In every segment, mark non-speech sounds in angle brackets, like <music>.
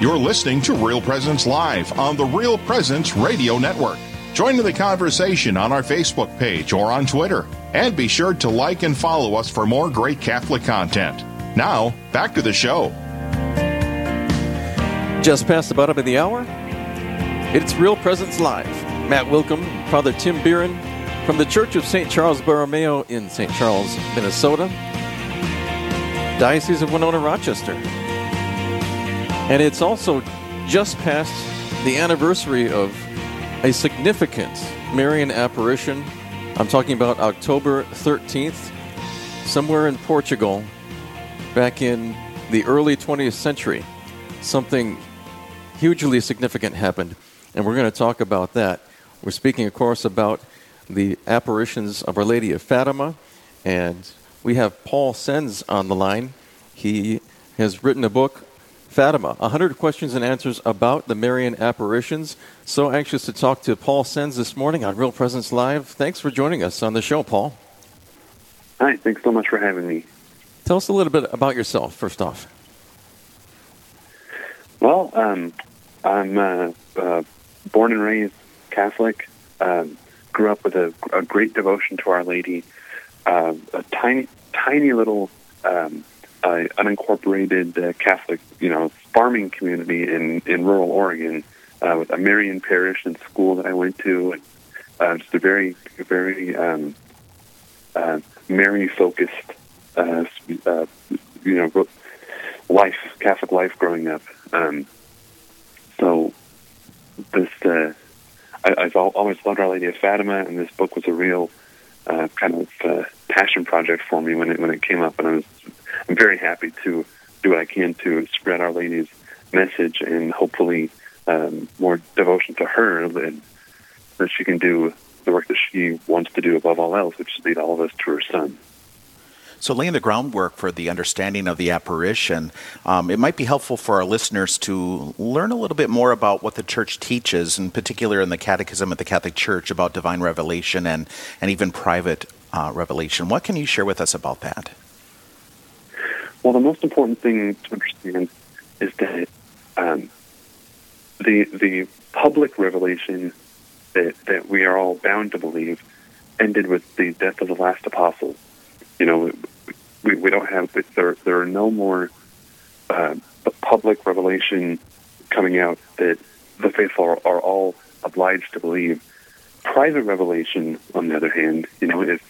You're listening to Real Presence Live on the Real Presence Radio Network. Join in the conversation on our Facebook page or on Twitter. And be sure to like and follow us for more great Catholic content. Now, back to the show. Just past the bottom of the hour, it's Real Presence Live. Matt Willkom, Father Tim Bieran from the Church of St. Charles Borromeo in St. Charles, Minnesota, Diocese of Winona, Rochester. And it's also just past the anniversary of a significant Marian apparition. I'm talking about October 13th, somewhere in Portugal, back in the early 20th century. Something hugely significant happened, and we're going to talk about that. We're speaking, of course, about the apparitions of Our Lady of Fatima, and we have Paul Senz on the line. He has written a book Fatima, 100 questions and answers about the Marian apparitions. So anxious to talk to Paul Senz this morning on Real Presence Live. Thanks for joining us on the show, Paul. Hi, thanks so much for having me. Tell us a little bit about yourself, first off. Well, um, I'm uh, uh, born and raised Catholic. Um, grew up with a, a, great devotion to Our Lady. Uh, a tiny, tiny little um, uh, unincorporated uh, Catholic, you know, farming community in in rural Oregon uh, with a Marian parish and school that I went to, and uh, just a very very um, uh, Mary focused, uh, uh, you know, life Catholic life growing up. Um, so this uh, I, I've always loved Our Lady of Fatima, and this book was a real uh, kind of uh, passion project for me when it when it came up, and I was I'm very happy to do what I can to spread Our Lady's message and hopefully um, more devotion to her and that she can do the work that she wants to do above all else, which is lead all of us to her Son. So, laying the groundwork for the understanding of the apparition, um, it might be helpful for our listeners to learn a little bit more about what the Church teaches, in particular in the Catechism of the Catholic Church, about divine revelation and, and even private uh, revelation. What can you share with us about that? Well, the most important thing to understand is that um, the the public revelation that that we are all bound to believe ended with the death of the last apostle. You know, we, we don't have there there are no more uh, public revelation coming out that the faithful are, are all obliged to believe. Private revelation, on the other hand, you know, if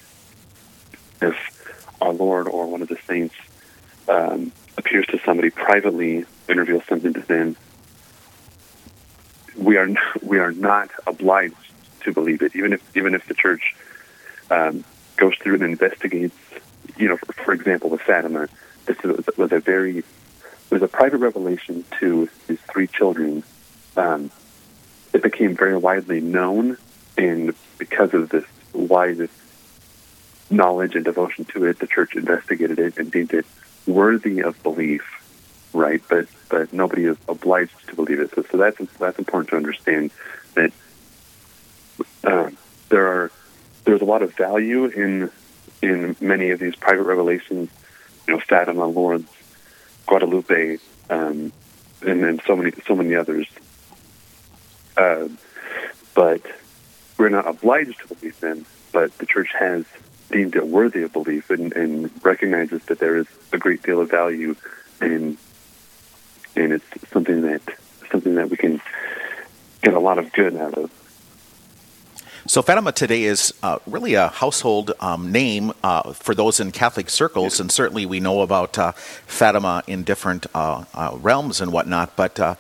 if our Lord or one of the saints um, appears to somebody privately and reveals something to them, we are <laughs> we are not obliged to believe it, even if even if the church um, goes through and investigates. You know, for, for example, with Fatima, this was a very was a private revelation to his three children. Um, it became very widely known, and because of this wide knowledge and devotion to it, the church investigated it and deemed it worthy of belief, right? But but nobody is obliged to believe it. So, so that's that's important to understand that uh, there are there's a lot of value in in many of these private revelations. You know, Fatima, Lourdes, Guadalupe, um, and then so many so many others. Uh, but we're not obliged to believe them. But the church has deemed it worthy of belief and, and recognizes that there is a great deal of value in and it's something that something that we can get a lot of good out of. So Fatima today is uh, really a household um, name uh, for those in Catholic circles, and certainly we know about uh, Fatima in different uh, uh, realms and whatnot. But uh,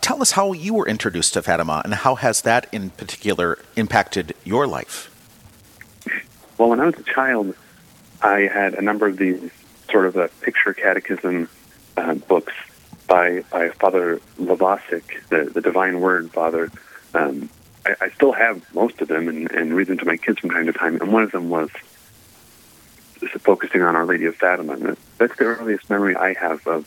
tell us how you were introduced to Fatima, and how has that in particular impacted your life? Well, when I was a child, I had a number of these sort of a picture catechism uh, books by by Father Lovasik, the, the Divine Word Father. Um, I, I still have most of them and, and read them to my kids from time to time. And one of them was focusing on Our Lady of Fatima. That's the earliest memory I have of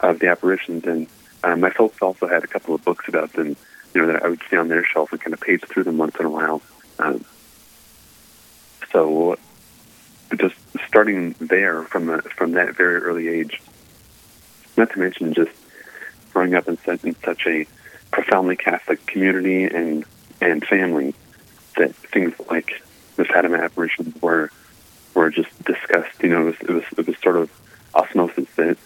of the apparitions. And um, my folks also had a couple of books about them, you know, that I would see on their shelf and kind of page through them once in a while. Um, so just starting there from the, from that very early age, not to mention just growing up in such, in such a profoundly Catholic community and and family that things like the Fatima apparitions were were just discussed. You know, it was it was, it was sort of osmosis that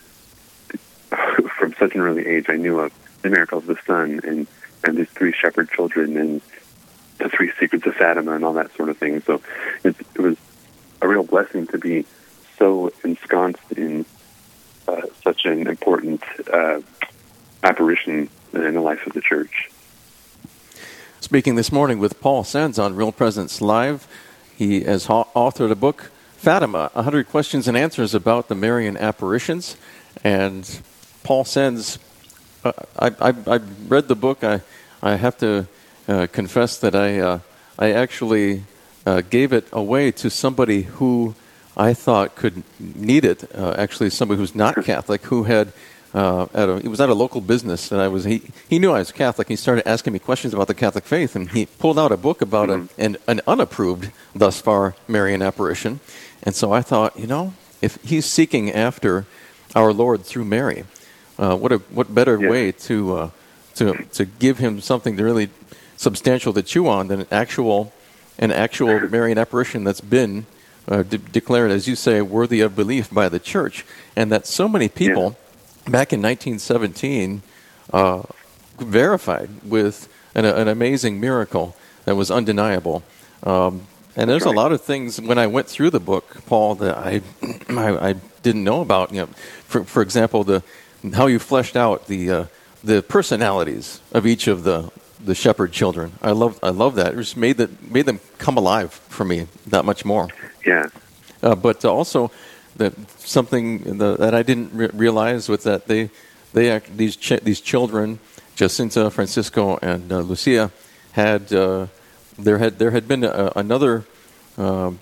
<laughs> from such an early age I knew of the miracle of the sun and and these three shepherd children and the three secrets of Fatima and all that sort of thing. So it, it was a real blessing to be so ensconced in uh, such an important uh, apparition in the life of the church. Speaking this morning with Paul Senz on Real Presence Live, he has authored a book, Fatima 100 Questions and Answers about the Marian Apparitions. And Paul Senz, uh, I, I, I, read the book. I, I have to uh, confess that I, uh, I actually uh, gave it away to somebody who I thought could need it. Uh, actually, somebody who's not Catholic who had uh, at a, he was at a local business, and I was he, he knew I was Catholic. He started asking me questions about the Catholic faith, and he pulled out a book about mm-hmm. an, an unapproved thus far Marian apparition. And so I thought, you know, if he's seeking after our Lord through Mary, uh, what a what better yeah. way to uh, to to give him something to really substantial to chew on than an actual an actual <coughs> Marian apparition that's been uh, de- declared, as you say, worthy of belief by the church, and that so many people yeah. back in 1917 uh, verified with an, an, amazing miracle that was undeniable. Um, and there's a lot of things when I went through the book, Paul, that I <clears throat> I, I didn't know about. You know, for for example, the how you fleshed out the uh, the personalities of each of the the shepherd children. I love I love that. It just made that made them come alive for me that much more. Yeah. Uh, but also that something the, that I didn't re- realize was that they they act, these ch- these children Jacinta, Francisco, and uh, Lucia had uh, there had there had been a, another um,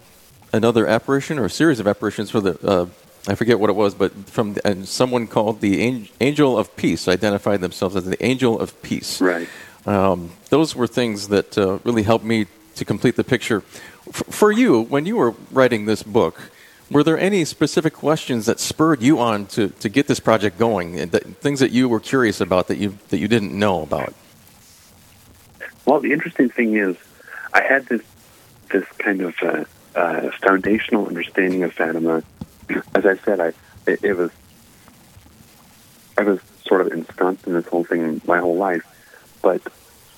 another apparition or a series of apparitions for the uh, I forget what it was, but from the, and someone called the Angel of Peace identified themselves as the Angel of Peace. Right. Um, those were things that uh, really helped me to complete the picture. F- for you, when you were writing this book, were there any specific questions that spurred you on to, to get this project going? That, things that you were curious about that you that you didn't know about? Well, the interesting thing is, I had this this kind of uh, uh, foundational understanding of Fatima. <clears throat> As I said, I it, it was I was sort of ensconced in this whole thing my whole life, but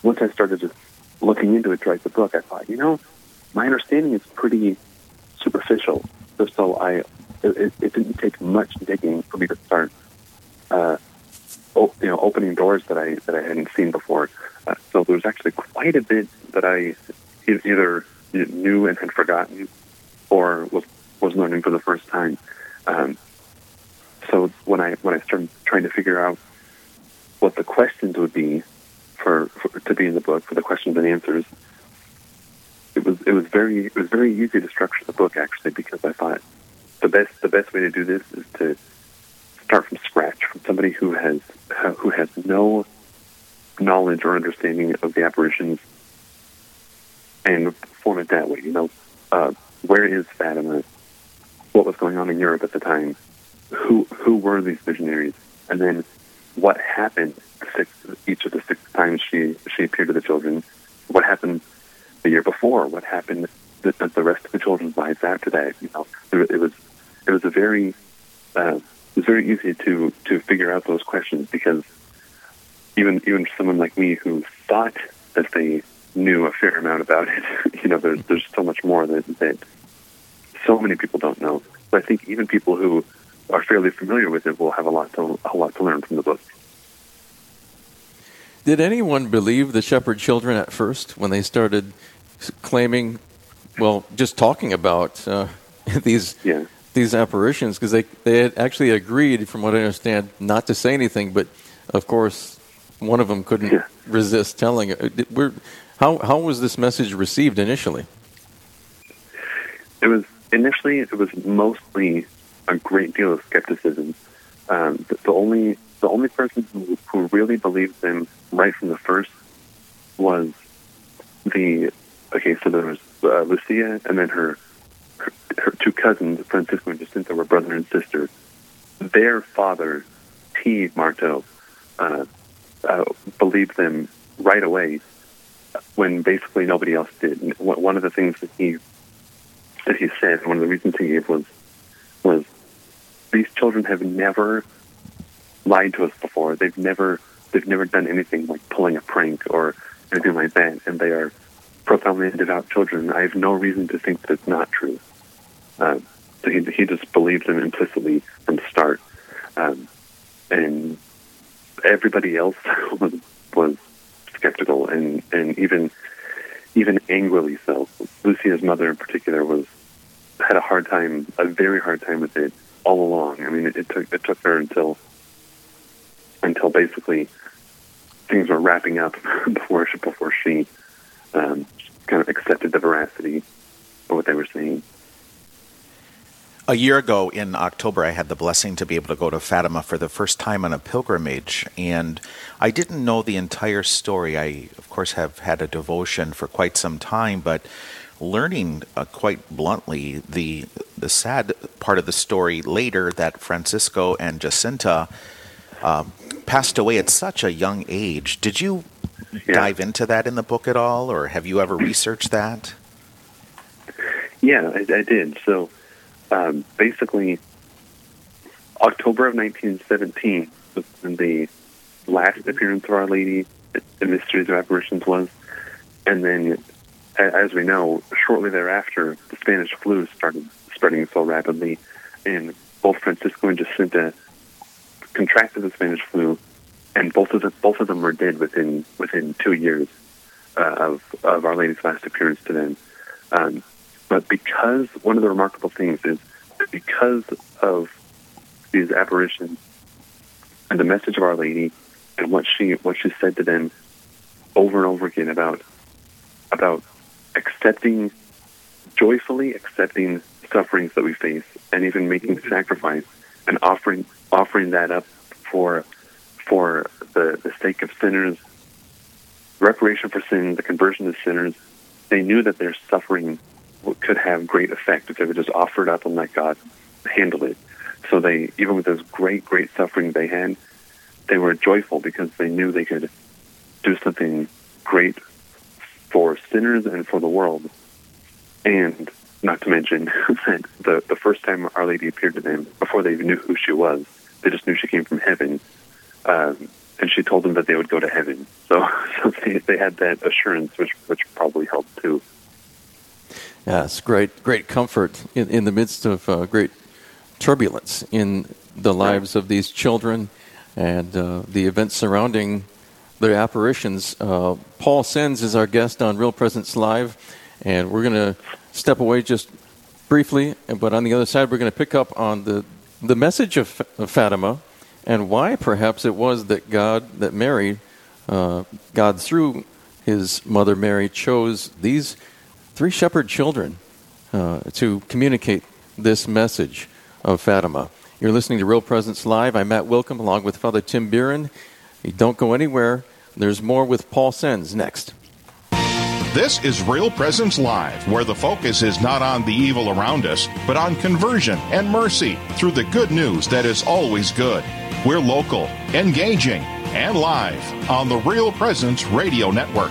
once I started just looking into it to write the book, I thought, you know, my understanding is pretty superficial. So I, it, it didn't take much digging for me to start, uh, you know, opening doors that I that I hadn't seen before. Uh, so there was actually quite a bit that I either knew and had forgotten, or was was learning for the first time. Um, so when I when I started trying to figure out what the questions would be for, for to be in the book for the questions and answers. It was it was very it was very easy to structure the book actually because I thought the best the best way to do this is to start from scratch from somebody who has who has no knowledge or understanding of the apparitions and form it that way. You know, uh, where is Fatima? What was going on in Europe at the time? Who who were these visionaries? And then what happened six, each of the six times she she appeared to the children, what happened the year before, what happened the, the rest of the children's lives after that. You know, it, was it was a very uh, it was very easy to to figure out those questions because even even someone like me who thought that they knew a fair amount about it, <laughs> you know, there's there's so much more that that so many people don't know. But I think even people who are fairly familiar with it will have a lot to a lot to learn from the book. Did anyone believe the shepherd children at first when they started claiming, well, just talking about uh, <laughs> these yeah. these apparitions? Because they they had actually agreed, from what I understand, not to say anything, but of course, one of them couldn't yeah. resist telling it. We're, how how was this message received initially? It was initially it was mostly a great deal of skepticism. Um, the, the, only the only person who, who really believed them right from the first was the okay. So there was uh, Lucia, and then her, her, her two cousins, Francisco and Jacinta, were brother and sister. Their father, Ti Marto, uh, uh, believed them right away when basically nobody else did. And one of the things that he that he said, one of the reasons he gave was these children have never lied to us before. They've never they've never done anything like pulling a prank or anything like that, and they are profoundly devout children. I have no reason to think that it's not true. So he he just believed them implicitly from the start, um, and everybody else <laughs> was was skeptical and and even even angrily so. Lucia's mother in particular was had a hard time, a very hard time with it all along. I mean, it, it took it took her until until basically things were wrapping up <laughs> before she, before she um, kind of accepted the veracity of what they were saying. A year ago in October, I had the blessing to be able to go to Fatima for the first time on a pilgrimage, and I didn't know the entire story. I, of course, have had a devotion for quite some time, but learning uh, quite bluntly the the sad part of the story later that Francisco and Jacinta uh, passed away at such a young age. Did you yeah. dive into that in the book at all, or have you ever researched that? Yeah, I, I did. So um, basically, October of 1917 was when the last appearance of Our Lady, the Mysteries of Apparitions was, and then, as we know, shortly thereafter, the Spanish flu started spreading so rapidly, and both Francisco and Jacinta contracted the Spanish flu, and both of them both of them were dead within within two years uh, of of Our Lady's last appearance to them. Um, but because one of the remarkable things is because of these apparitions and the message of Our Lady and what she what she said to them over and over again about about accepting joyfully accepting sufferings that we face and even making sacrifice and offering offering that up for for the, the sake of sinners, reparation for sin, the conversion of sinners, they knew that their suffering could have great effect if they would just offer it up and let God handle it. So they, even with this great, great suffering they had, they were joyful because they knew they could do something great for sinners and for the world. And not to mention <laughs> that the, the first time Our Lady appeared to them, before they even knew who she was, they just knew she came from heaven. Um, and she told them that they would go to heaven. So, <laughs> so they, they had that assurance, which, which probably helped too. Yes, great, great comfort in, in the midst of uh, great turbulence in the lives of these children and uh, the events surrounding their apparitions. Uh, Paul Senz is our guest on Real Presence Live, and we're going to step away just briefly, but on the other side, we're going to pick up on the, the message of, of Fatima and why perhaps it was that God, that Mary, uh, God through his mother Mary, chose these three shepherd children uh, to communicate this message of Fatima. You're listening to Real Presence Live. I'm Matt Willkom along with Father Tim. You don't go anywhere. There's more with Paul Senz next. This is Real Presence Live, where the focus is not on the evil around us, but on conversion and mercy through the good news that is always good. We're local, engaging, and live on the Real Presence Radio Network.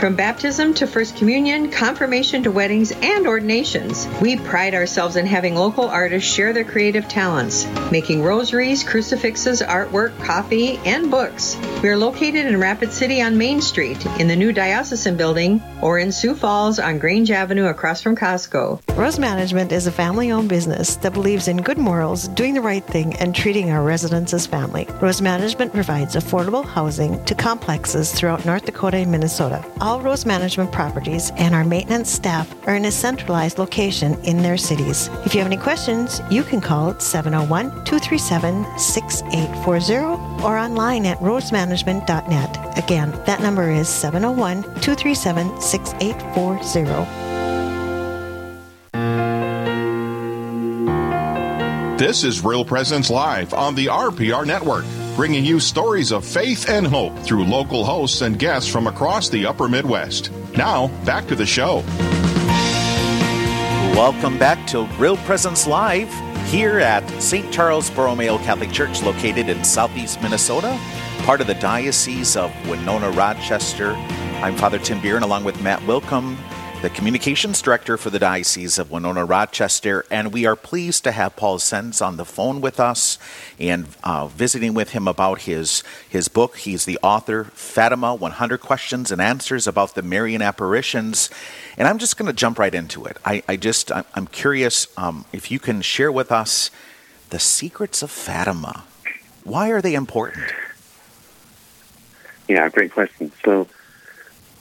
From baptism to First Communion, confirmation to weddings, and ordinations, we pride ourselves in having local artists share their creative talents, making rosaries, crucifixes, artwork, coffee, and books. We are located in Rapid City on Main Street, in the new Diocesan Building, or in Sioux Falls on Grange Avenue across from Costco. Rose Management is a family owned business that believes in good morals, doing the right thing, and treating our residents as family. Rose Management provides affordable housing to complexes throughout North Dakota and Minnesota. All Rose Management properties and our maintenance staff are in a centralized location in their cities. If you have any questions, you can call 701 237 6840 or online at rosemanagement.net. Again, that number is 701 237 6840. This is Real Presence Live on the RPR Network, bringing you stories of faith and hope through local hosts and guests from across the upper Midwest. Now, back to the show. Welcome back to Real Presence Live here at St. Charles Borromeo Catholic Church, located in southeast Minnesota, part of the Diocese of Winona Rochester. I'm Father Tim Bieran, along with Matt Willkom, the Communications Director for the Diocese of Winona Rochester, and we are pleased to have Paul Senz on the phone with us and uh, visiting with him about his his book. He's the author, Fatima: 100 Questions and Answers about the Marian Apparitions, and I'm just going to jump right into it. I, I just I'm curious um, if you can share with us the secrets of Fatima. Why are they important? Yeah, great question. So,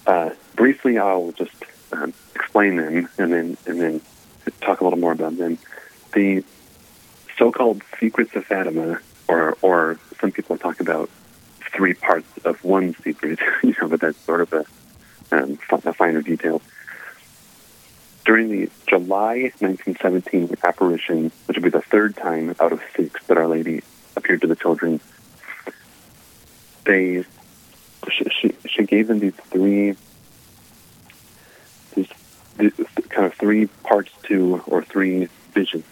uh, briefly, I'll just um, explain them and then and then talk a little more about them. The so-called secrets of Fatima, or or some people talk about three parts of one secret, <laughs> you know, but that's sort of a, um, a finer detail. During the July 1917 apparition, which would be the third time out of six that Our Lady appeared to the children, they she, she, she gave them these three kind of three parts to or three visions.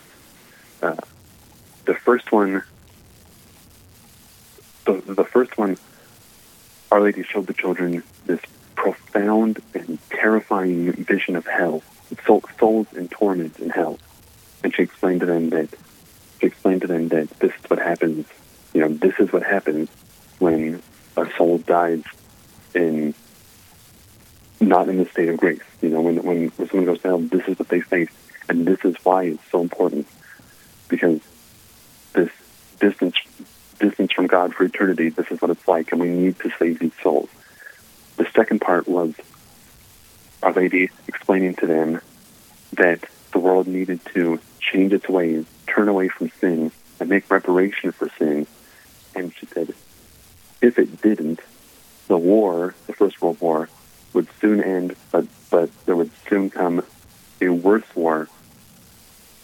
Uh, the first one, the, the first one, Our Lady showed the children this profound and terrifying vision of hell, souls in torment in hell, and she explained to them that she explained to them that this is what happens. You know, this is what happens when a soul dies in not in the state of grace. You know, when, when, when someone goes down, this is what they face, and this is why it's so important, because this distance distance from God for eternity, this is what it's like, and we need to save these souls. The second part was Our Lady explaining to them that the world needed to change its ways, turn away from sin, and make reparation for sin. And she said, if it didn't, the war, the First World War, would soon end, but, but there would soon come a worse war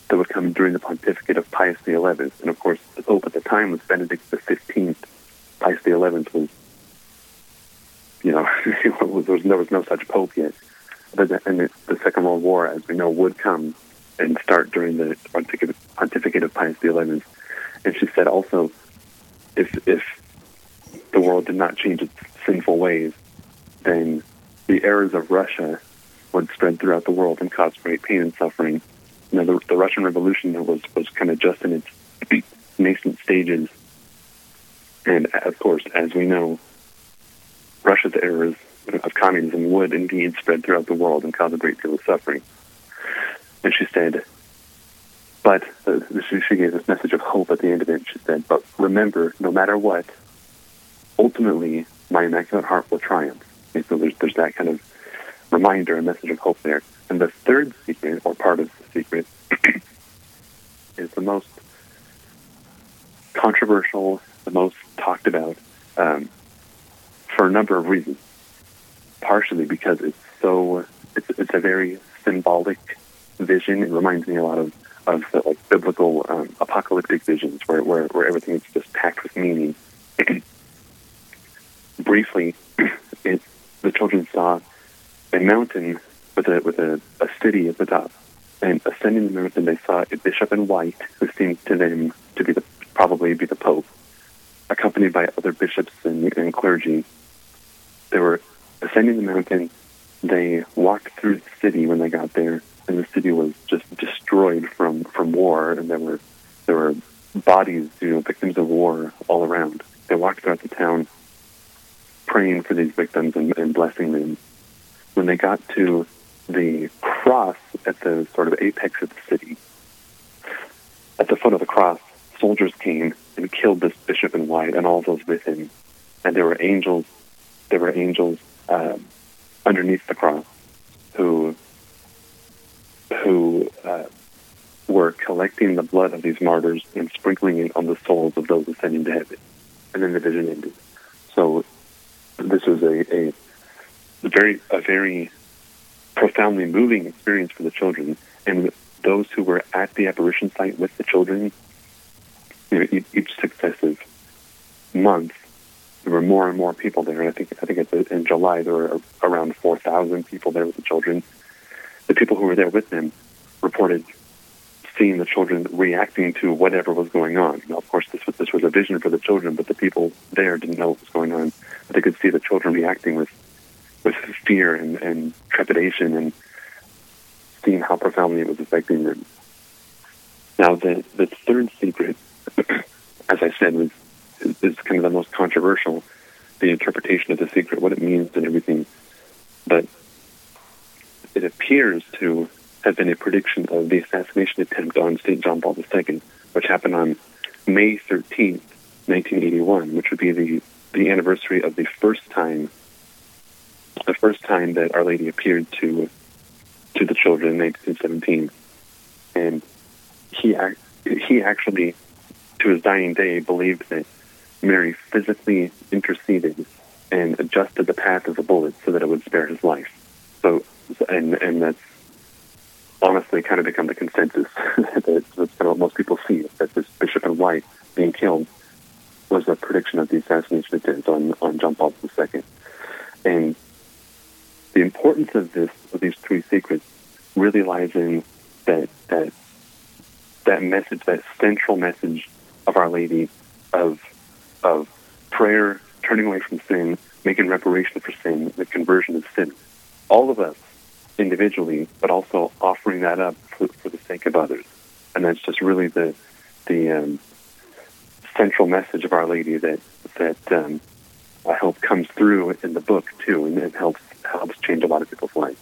that would come during the pontificate of Pius XI. And of course, the Pope at the time was Benedict XV. Pius XI was, you know, <laughs> there, was, there was no such Pope yet. But the, and the, the Second World War, as we know, would come and start during the pontificate, pontificate of Pius XI. And she said also, if, if the world did not change its sinful ways, then the errors of Russia would spread throughout the world and cause great pain and suffering. You know, the, the Russian Revolution was was kind of just in its <clears throat> nascent stages, and of course, as we know, Russia's errors of communism would indeed spread throughout the world and cause a great deal of suffering. And she said, but uh, she, she gave this message of hope at the end of it. She said, but remember, no matter what, ultimately, my Immaculate Heart will triumph. So there's, there's that kind of reminder, a message of hope there. And the third secret, or part of the secret, <clears throat> is the most controversial, the most talked about, um, for a number of reasons. Partially because it's so, it's, it's a very symbolic vision. It reminds me a lot of, of the, like biblical um, apocalyptic visions where, where, where everything is just packed with meaning. <clears throat> Briefly, <clears throat> the children saw a mountain with a with a, a city at the top, And ascending the mountain, they saw a bishop in white, who seemed to them to be the probably be the pope, accompanied by other bishops and, and clergy. They were ascending the mountain. They walked through the city when they got there, and the city was just destroyed from from war, and there were there were bodies, you know, victims of war all around. They walked throughout the town, praying for these victims and, and blessing them. When they got to the cross at the sort of apex of the city, at the foot of the cross, soldiers came and killed this bishop in white and all those with him. And there were angels, there were angels um, underneath the cross who who uh, were collecting the blood of these martyrs and sprinkling it on the souls of those ascending to heaven. And then the vision ended. So this was a, a very a very profoundly moving experience for the children and those who were at the apparition site with the children. You know, each, successive month, there were more and more people there. And I think I think in July there were around four thousand people there with the children. The people who were there with them reported seeing the children reacting to whatever was going on. Now, of course, this was this was a vision for the children, but the people there didn't know what was going on. But they could see the children reacting with with fear and, and trepidation and seeing how profoundly it was affecting them. Now, the the third secret, <clears throat> as I said, was is, is kind of the most controversial. The interpretation of the secret, what it means, and everything. But it appears to have been a prediction of the assassination attempt on St. John Paul II, which happened on May 13th, 1981, which would be the, the anniversary of the first time the first time that Our Lady appeared to to the children in 1917. And he he actually, to his dying day, believed that Mary physically interceded and adjusted the path of the bullet so that it would spare his life. So, and and that's honestly kind of become the consensus. <laughs> that, that's kind of what most people see, that this bishop in white being killed was a prediction of the assassination attempt on, on John Paul II. And the importance of this, of these three secrets, really lies in that, that, that message, that central message of Our Lady of, of prayer, turning away from sin, making reparation for sin, the conversion of sin. All of us individually, but also offering that up for, for the sake of others. And that's just really the the um, central message of Our Lady that that um, I hope comes through in the book too, and it helps helps change a lot of people's lives.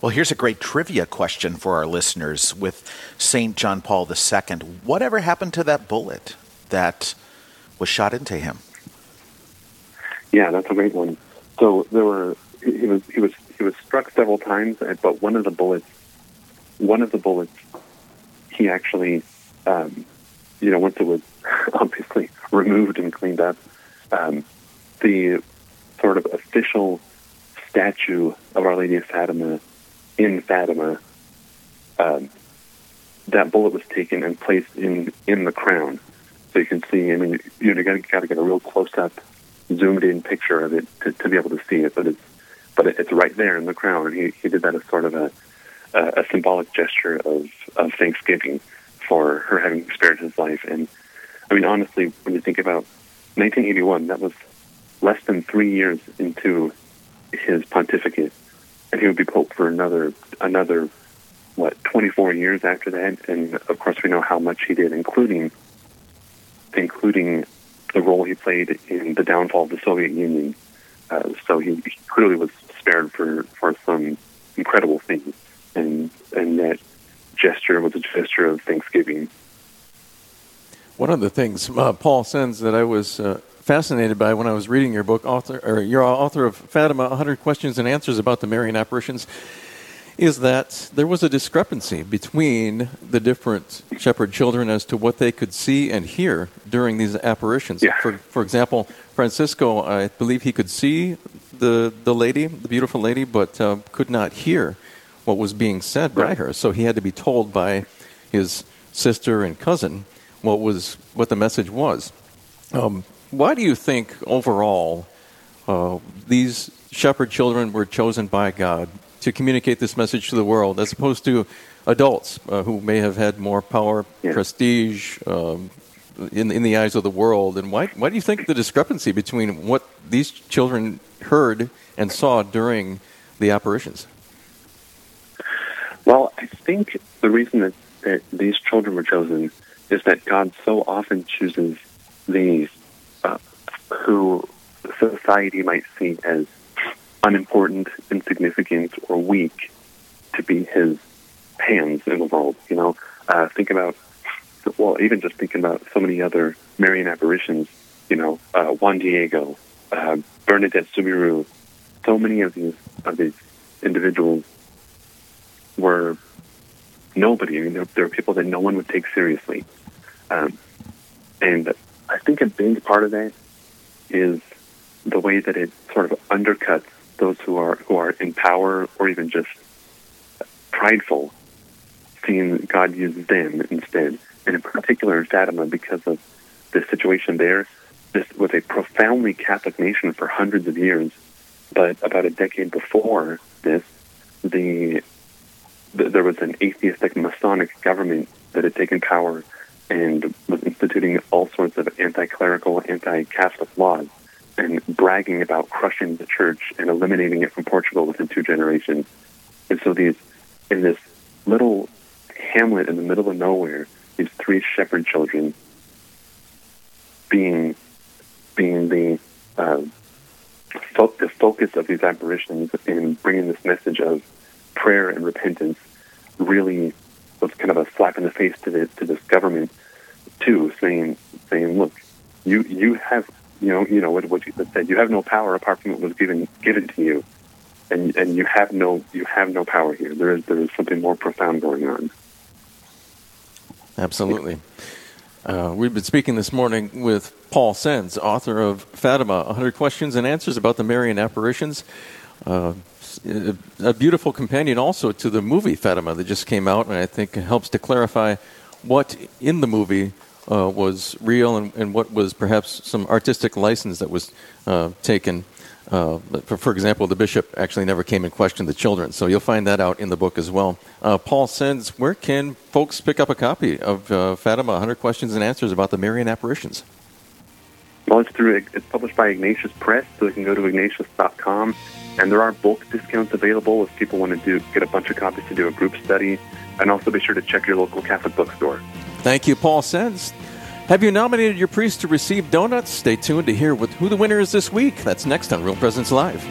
Well, here's a great trivia question for our listeners with St. John Paul II. Whatever happened to that bullet that was shot into him? Yeah, that's a great one. So there were he was he was he was struck several times, but one of the bullets, one of the bullets, he actually, um, you know, once it was <laughs> obviously removed and cleaned up, um, the sort of official statue of Our Lady of Fatima in Fatima, um, that bullet was taken and placed in in the crown. So you can see. I mean, you know, you got to get a real close up, zoomed in picture of it to, to be able to see it, but it's but it's right there in the crown. And he, he did that as sort of a, a, a symbolic gesture of, of thanksgiving for her having spared his life. And I mean, honestly, when you think about 1981, that was less than three years into his pontificate, and he would be pope for another another what 24 years after that. And of course, we know how much he did, including including the role he played in the downfall of the Soviet Union uh, so he, clearly was spared for, for some incredible things, and and that gesture was a gesture of thanksgiving. One of the things uh, Paul Senz that I was uh, fascinated by when I was reading your book, author or you're author of Fatima: 100 Questions and Answers about the Marian Apparitions is that there was a discrepancy between the different shepherd children as to what they could see and hear during these apparitions. Yeah. For, for example, Francisco, I believe he could see the, the lady, the beautiful lady, but uh, could not hear what was being said by her. So he had to be told by his sister and cousin what was what the message was. Um, why do you think overall uh, these shepherd children were chosen by God to communicate this message to the world, as opposed to adults uh, who may have had more power, Yeah. prestige um, in, in the eyes of the world. And why, why do you think the discrepancy between what these children heard and saw during the apparitions? Well, I think the reason that, that these children were chosen is that God so often chooses these who society might see as unimportant, insignificant, or weak to be His hands in the world. You know, uh, think about well, even just thinking about so many other Marian apparitions. You know, uh, Juan Diego, uh, Bernadette Soubirous. So many of these of these individuals were nobody. I mean, there are they're people that no one would take seriously. Um, and I think a big part of that is the way that it sort of undercuts those who are who are in power or even just prideful, seeing God use them instead. And in particular Fatima, because of the situation there, this was a profoundly Catholic nation for hundreds of years. But about a decade before this, the th- there was an atheistic Masonic government that had taken power and was instituting all sorts of anti-clerical, anti-Catholic laws and bragging about crushing the church and eliminating it from Portugal within two generations. And so these, in this little hamlet in the middle of nowhere, these three shepherd children being being the uh, fo- the focus of these apparitions and bringing this message of prayer and repentance really was kind of a slap in the face to this to this government too, saying saying, look, you you have you know you know what what you said you have no power apart from what was given given to you, and and you have no you have no power here. There is there is something more profound going on. Absolutely. Uh, we've been speaking this morning with Paul Senz, author of Fatima 100 Questions and Answers about the Marian Apparitions. Uh, a, beautiful companion also to the movie Fatima that just came out, and I think helps to clarify what in the movie uh, was real and, and what was perhaps some artistic license that was uh, taken. Uh, for, for example, the bishop actually never came and questioned the children, so you'll find that out in the book as well. Uh, Paul Senz, where can folks pick up a copy of uh, Fatima 100 Questions and Answers about the Marian Apparitions? Well, it's through it's published by Ignatius Press, so you can go to ignatius.com, and there are bulk discounts available if people want to do get a bunch of copies to do a group study, and also be sure to check your local Catholic bookstore. Thank you, Paul Senz. Have you nominated your priest to receive donuts? Stay tuned to hear who the winner is this week. That's next on Real Presence Live.